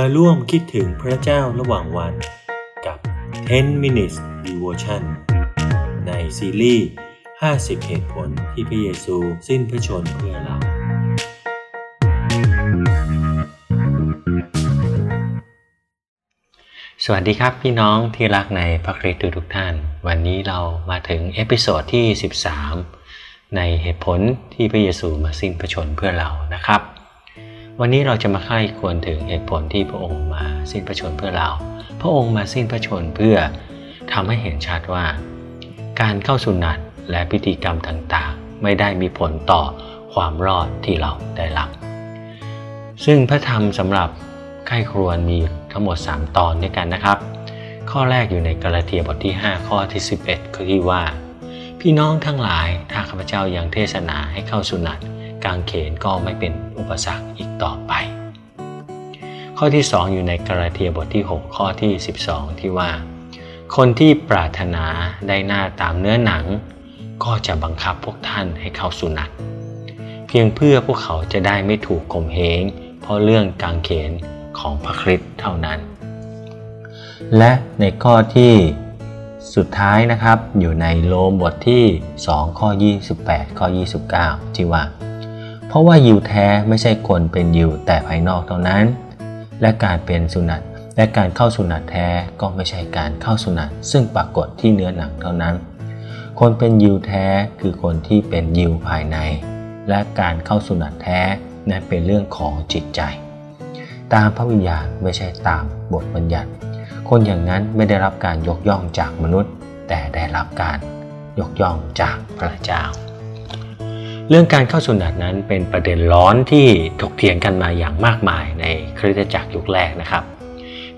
มาร่วมคิดถึงพระเจ้าระหว่างวันกับ 10 minutes devotion ในซีรีส์ 50 เหตุผลที่พระเยซูสิ้นพระชนม์เพื่อเรา สวัสดีครับพี่น้องที่รักในพระคริสต์ทุกท่าน วันนี้เรามาถึง episode ที่ 13 ในเหตุผลที่พระเยซูมาสิ้นพระชนเพื่อเรานะครับ วันนี้เราจะมาใคร่ควรถึงเหตุผลที่พระองค์มาสิ้นพระชนเพื่อเรา พระองค์มาสิ้นพระชนเพื่อทำให้เห็นชัดว่า การเข้าสุนัตและพิธีกรรมต่างๆ ไม่ได้มีผลต่อความรอดที่เราได้รับ ซึ่งพระธรรมสำหรับใคร่ครวญมีทั้งหมด 3 ตอนด้วยกันนะครับ ข้อแรกอยู่ในกาลาเทียบทที่ 5 ข้อที่ 11คือที่ว่า พี่น้องทั้งหลายถ้าข้าพเจ้ายังเทศนาให้เข้าสุนัต กางเขนก็ไม่เป็นอุปสรรคอีกต่อไป ข้อที่ 2 อยู่ในกาลาเทียบทที่ 6 ข้อที่ 12 ที่ว่า คนที่ปรารถนาได้หน้าตามเนื้อหนัง ก็จะบังคับพวกท่านให้เข้าสุนัตเพียงเพื่อพวกเขาจะได้ไม่ถูกข่มเหงเพราะเรื่องกางเขนของพระคริสต์เท่านั้น และในข้อที่สุดท้ายนะครับอยู่ในโลมบทที่ 2 ข้อ 28 ข้อ 29 ที่ว่า ราะว่ายิวแท้ไม่ใช่คนเป็นยิวแต่ภายนอกเท่านั้น และการเป็นสุนัตและการเข้าสุนัตแท้ก็ไม่ใช่การเข้าสุนัตซึ่งปรากฏที่เนื้อหนังเท่านั้น คนเป็นยิวแท้คือคนที่เป็นยิวภายใน และการเข้าสุนัตแท้นั้นเป็นเรื่องของจิตใจ ตามพระวิญญาณไม่ใช่ตามบทบัญญัติ คนอย่างนั้นไม่ได้รับการยกย่องจากมนุษย์ แต่ได้รับการยกย่องจากพระเจ้า เรื่องการเข้าสุนัตนั้นเป็นประเด็นร้อนที่ถกเถียงกันมาอย่างมากมายในคริสตจักรยุคแรกนะครับ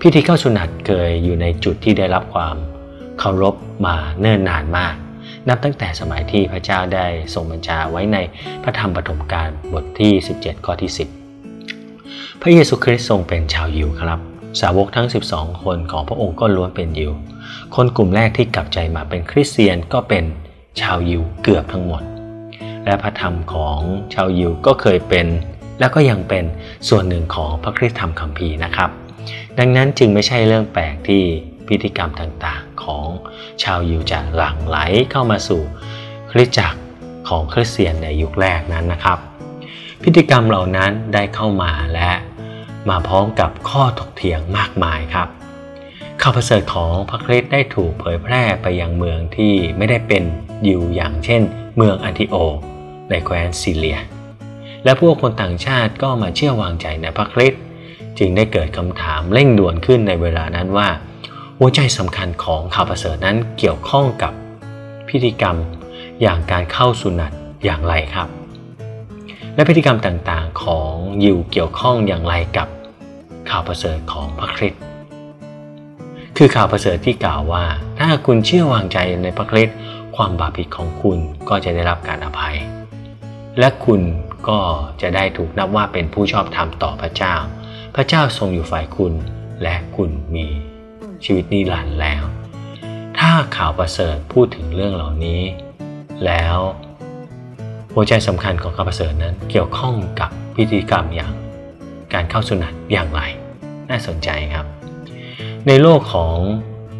พิธีเข้าสุนัตเคยอยู่ในจุดที่ได้รับความเคารพมาเนิ่นนานมาก นับตั้งแต่สมัยที่พระเจ้าได้ทรงบัญชาไว้ในพระธรรมปฐมกาลบทที่ 17 ข้อที่ 10 พระเยซูคริสต์ทรงเป็นชาวยิวครับ สาวกทั้ง 12 คนของพระองค์ก็ล้วนเป็นยิว คนกลุ่มแรกที่กลับใจมาเป็นคริสเตียนก็เป็นชาวยิวเกือบทั้งหมด และพระธรรมของชาวยิวก็เคยเป็น และก็ยังเป็นส่วนหนึ่งของพระคริสตธรรมคัมภีร์นะครับ ดังนั้นจึงไม่ใช่เรื่องแปลกที่พิธีกรรมต่างๆ ของชาวยิวจะหลั่งไหลเข้ามาสู่คริสตจักรของคริสเตียนในยุคแรกนั้นนะครับ พิธีกรรมเหล่านั้นได้เข้ามาและมาพร้อมกับข้อถกเถียงมากมายครับข่าวประเสริฐของพระคริสต์ได้ถูกเผยแพร่ไปยังเมืองที่ไม่ได้เป็นยิวอย่างเช่น เมืองอันติโอ ในแคว้นซีเลีย และพวกคนต่างชาติก็มาเชื่อวางใจในพระคริสต์จึงได้เกิดคำถามเร่งด่วนขึ้นในเวลานั้นว่า หัวใจสำคัญของข่าวประเสริฐนั้นเกี่ยวข้องกับพิธีกรรมอย่างการเข้าสุนัตอย่างไรครับ และพิธีกรรมต่างๆของยิวเกี่ยวข้องอย่างไรกับข่าวประเสริฐของพระคริสต์คือข่าวประเสริฐที่กล่าวว่า ถ้าคุณเชื่อวางใจในพระคริสต์ความบาปผิดของคุณก็จะได้รับการอภัย และคุณก็จะได้ถูกนับว่าเป็นผู้ชอบธรรมต่อพระเจ้า พระเจ้าทรงอยู่ฝ่ายคุณ และคุณมีชีวิตนิรันดร์แล้ว ถ้าข่าวประเสริฐพูดถึงเรื่องเหล่านี้ แล้วหัวใจสำคัญของข่าวประเสริฐนั้นเกี่ยวข้องกับพิธีกรรมอย่างการเข้าสุนัตอย่างไร น่าสนใจครับ ในโลกของ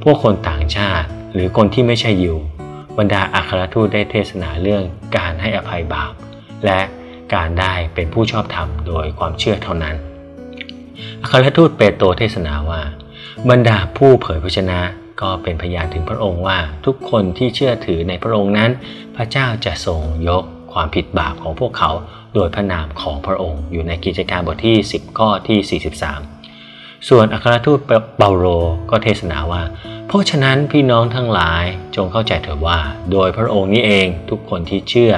พวกคนต่างชาติ หรือคนที่ไม่ใช่ยิวบรรดาอัครทูตได้เทศนาเรื่องการให้อภัยบาป และการได้เป็นผู้ชอบธรรมโดยความเชื่อเท่านั้นอัครทูตเปโตรเทศนาว่า บรรดาผู้เผยพระชนะก็เป็นพยานถึงพระองค์ว่าทุกคนที่เชื่อถือในพระองค์นั้น พระเจ้าจะทรงยกความผิดบาปของพวกเขาโดยพระนามของพระองค์ อยู่ในกิจการบทที่ 10 ข้อที่ 43 ส่วนอัครทูตเปาโลก็เทศนาว่า เพราะฉะนั้นพี่น้องทั้งหลายจงเข้าใจเถิดว่า โดยพระองค์นี้เองทุกคนที่เชื่อ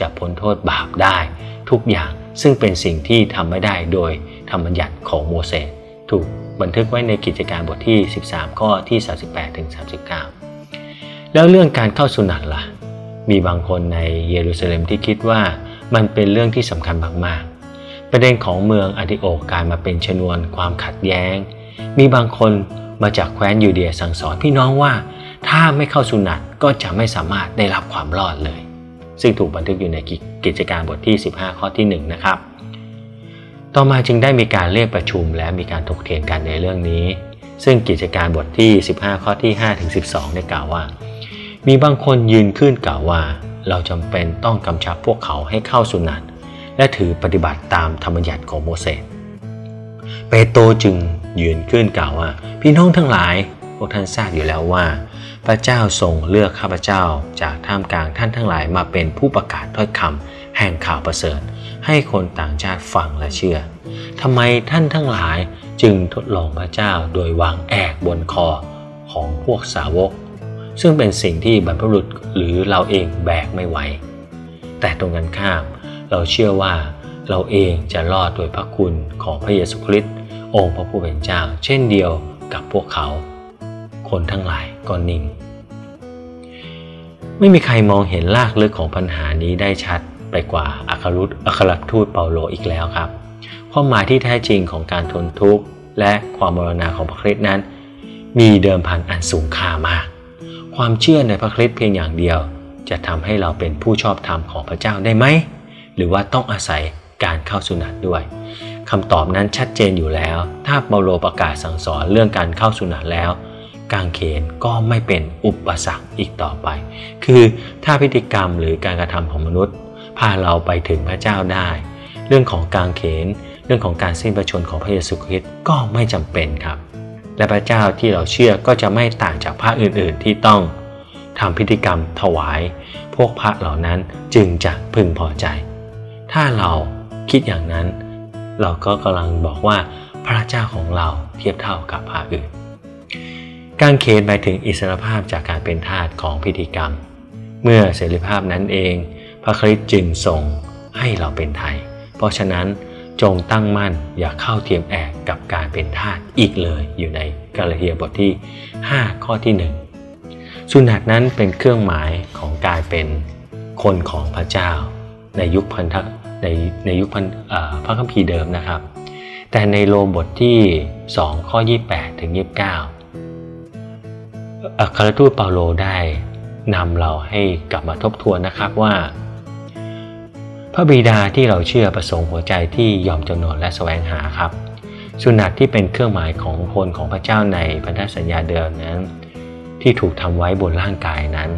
จะพ้นโทษบาปได้ ทุกอย่างซึ่งเป็นสิ่งที่ทำไม่ได้โดยธรรมบัญญัติของโมเสสถูกบันทึกไว้ในกิจการบทที่ 13 ข้อที่ 38ถึง39 แล้วเรื่องการเข้าสุนัตล่ะ มีบางคนในเยรูซาเล็มที่คิดว่ามันเป็นเรื่องที่สำคัญมากๆ ประเด็นของเมืองอันติโอกกลายมาเป็นชนวนความขัดแย้ง มีบางคนมาจากแคว้นยูเดียสั่งสอนพี่น้องว่า ถ้าไม่เข้าสุนัตก็จะไม่สามารถได้รับความรอดเลย ซึ่งถูกบันทึกอยู่ในกิจการบทที่ 15 ข้อที่ 1 นะครับ ต่อมาจึงได้มีการเรียกประชุมและมีการถกเถียงกันในเรื่องนี้ ซึ่งกิจการบทที่ 15 ข้อที่5ถึง12 ได้กล่าวว่า มีบางคนยืนขึ้นกล่าวว่า เราจำเป็นต้องกำชับพวกเขาให้เข้าสุนัตและถือปฏิบัติตามธรรมยัติของโมเสสเปโตรจึงยืนขึ้นกล่าวว่า พี่น้องทั้งหลายพวกท่านทราบอยู่แล้วว่า พระเจ้าทรงเลือกข้าพเจ้าจากท่ามกลางท่านทั้งหลายมาเป็นผู้ประกาศถ้อยคำแห่งข่าวประเสริฐ ให้คนต่างชาติฟังและเชื่อทำไมท่านทั้งหลายจึงทดลองพระเจ้าโดยวางแอกบนคอของพวกสาวก ซึ่งเป็นสิ่งที่บรรพบุรุษหรือเราเองแบกไม่ไหว แต่ตรงกันข้าม เราเชื่อว่าเราเองจะรอดโดยพระคุณของพระเยซูคริสต์องค์พระผู้เป็นเจ้า เช่นเดียวกับพวกเขา คนทั้งหลายก็นิ่ง ไม่มีใครมองเห็นลากลึกของปัญหานี้ได้ชัดไปกว่าอัครุตอัครทูตเปาโลอีกแล้วครับ ความหมายที่แท้จริงของการทนทุกข์และความมรณาของพระคริสต์นั้น มีเดิมพันอันสูงค่ามาก ความเชื่อในพระคริสต์เพียงอย่างเดียว จะทำให้เราเป็นผู้ชอบธรรมของพระเจ้าได้ไหม หรือว่าต้องอาศัยการเข้าสุนัตด้วยคำตอบนั้นชัดเจนอยู่แล้ว ถ้าเปาโลประกาศสั่งสอนเรื่องการเข้าสุนัตแล้ว กางเขนก็ไม่เป็นอุปสรรคอีกต่อไป คือถ้าพฤติกรรมหรือการกระทำของมนุษย์ พาเราไปถึงพระเจ้าได้ เรื่องของกางเขน เรื่องของการสิ้นพระชนของพระเยซูคริสต์ก็ไม่จำเป็นครับ และพระเจ้าที่เราเชื่อก็จะไม่ต่างจากพระอื่นๆ ที่ต้องทำพิธีกรรมถวาย พวกพระเหล่านั้นจึงจะพึงพอใจ ถ้าเราคิดอย่างนั้น เราก็กำลังบอกว่าพระเจ้าของเราเทียบเท่ากับพระอื่น การเขนหมายถึงอิสรภาพจากการเป็นทาสของพิธีกรรม เมื่อเสรีภาพนั้นเอง พระคริสต์จึงทรงให้เราเป็นไทย เพราะฉะนั้นจงตั้งมั่นอย่าเข้าเทียมแอกกับการเป็นทาสอีกเลยอยู่ในกาลาเทียบทที่ 5 ข้อที่ 1 สุนัตนั้นเป็นเครื่องหมายของการเป็นคนของพระเจ้า ในยุคพันธในในยุคพันพระคัมภีร์เดิมนะครับ แต่ในโรมบทที่ 2 ข้อ 28 ถึง 29 อัครทูตเปาโลได้นำเราให้กลับมาทบทวนนะครับว่า พระบิดาที่เราเชื่อประสงค์หัวใจที่ยอมจำนนและแสวงหาครับ สุนัตที่เป็นเครื่องหมายของคนของพระเจ้าในพันธสัญญาเดิมนั้น ที่ถูกทำไว้บนร่างกายนั้น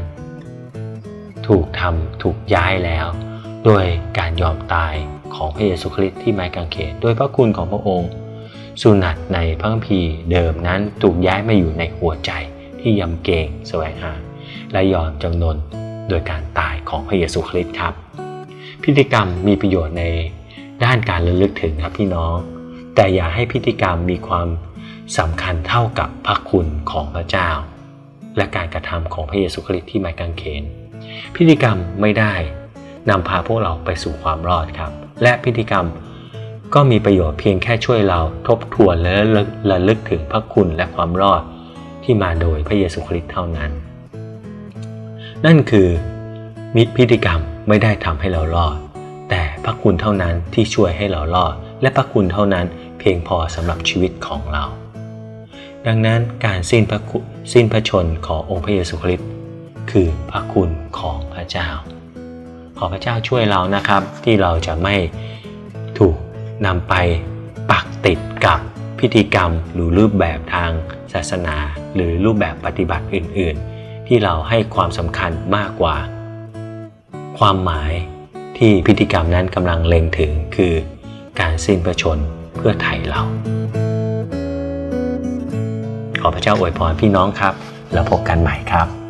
ถูกทำถูกย้ายแล้ว โดยการยอมตายของพระเยซูคริสต์ที่ไม้กางเขนโดยพระคุณของพระองค์ สุนัตในพระคัมภีร์เดิมนั้นถูกย้ายมาอยู่ในหัวใจ ที่ยำเกรงแสวงหา และยอมจำนนโดยการตายของพระเยซูคริสต์ครับ พิธีกรรมมีประโยชน์ในด้านการระลึกถึงครับพี่น้อง แต่อย่าให้พิธีกรรมมีความสำคัญเท่ากับพระคุณของพระเจ้า และการกระทำของพระเยซูคริสต์ที่ไม้กางเขน พิธีกรรมไม่ได้นำพาพวกเราไปสู่ความรอดครับ และพิธีกรรมก็มีประโยชน์เพียงแค่ช่วยเราทบทวนและระลึกถึงพระคุณและความรอด ที่มาโดยพระเยซูคริสต์เท่านั้น นั่นคือมิตรพิธีกรรมไม่ได้ทำให้เรารอด แต่พระคุณเท่านั้นที่ช่วยให้เรารอด และพระคุณเท่านั้นเพียงพอสำหรับชีวิตของเรา ดังนั้นการสิ้นพระสิ้นพระชนขององค์พระเยซูคริสต์คือพระคุณของพระเจ้า ขอพระเจ้าช่วยเรานะครับ ที่เราจะไม่ถูกนำไปปักติดกับพิธีกรรมหรือรูปแบบทางศาสนา หรือรูปแบบปฏิบัติอื่น ๆ ที่เราให้ความสำคัญมากกว่า ความหมายที่พิธีกรรมนั้นกำลังเล็งถึงคือ การสิ้นพระชนเพื่อไถ่เรา ขอพระเจ้าอวยพรพี่น้องครับ แล้วพบกันใหม่ครับ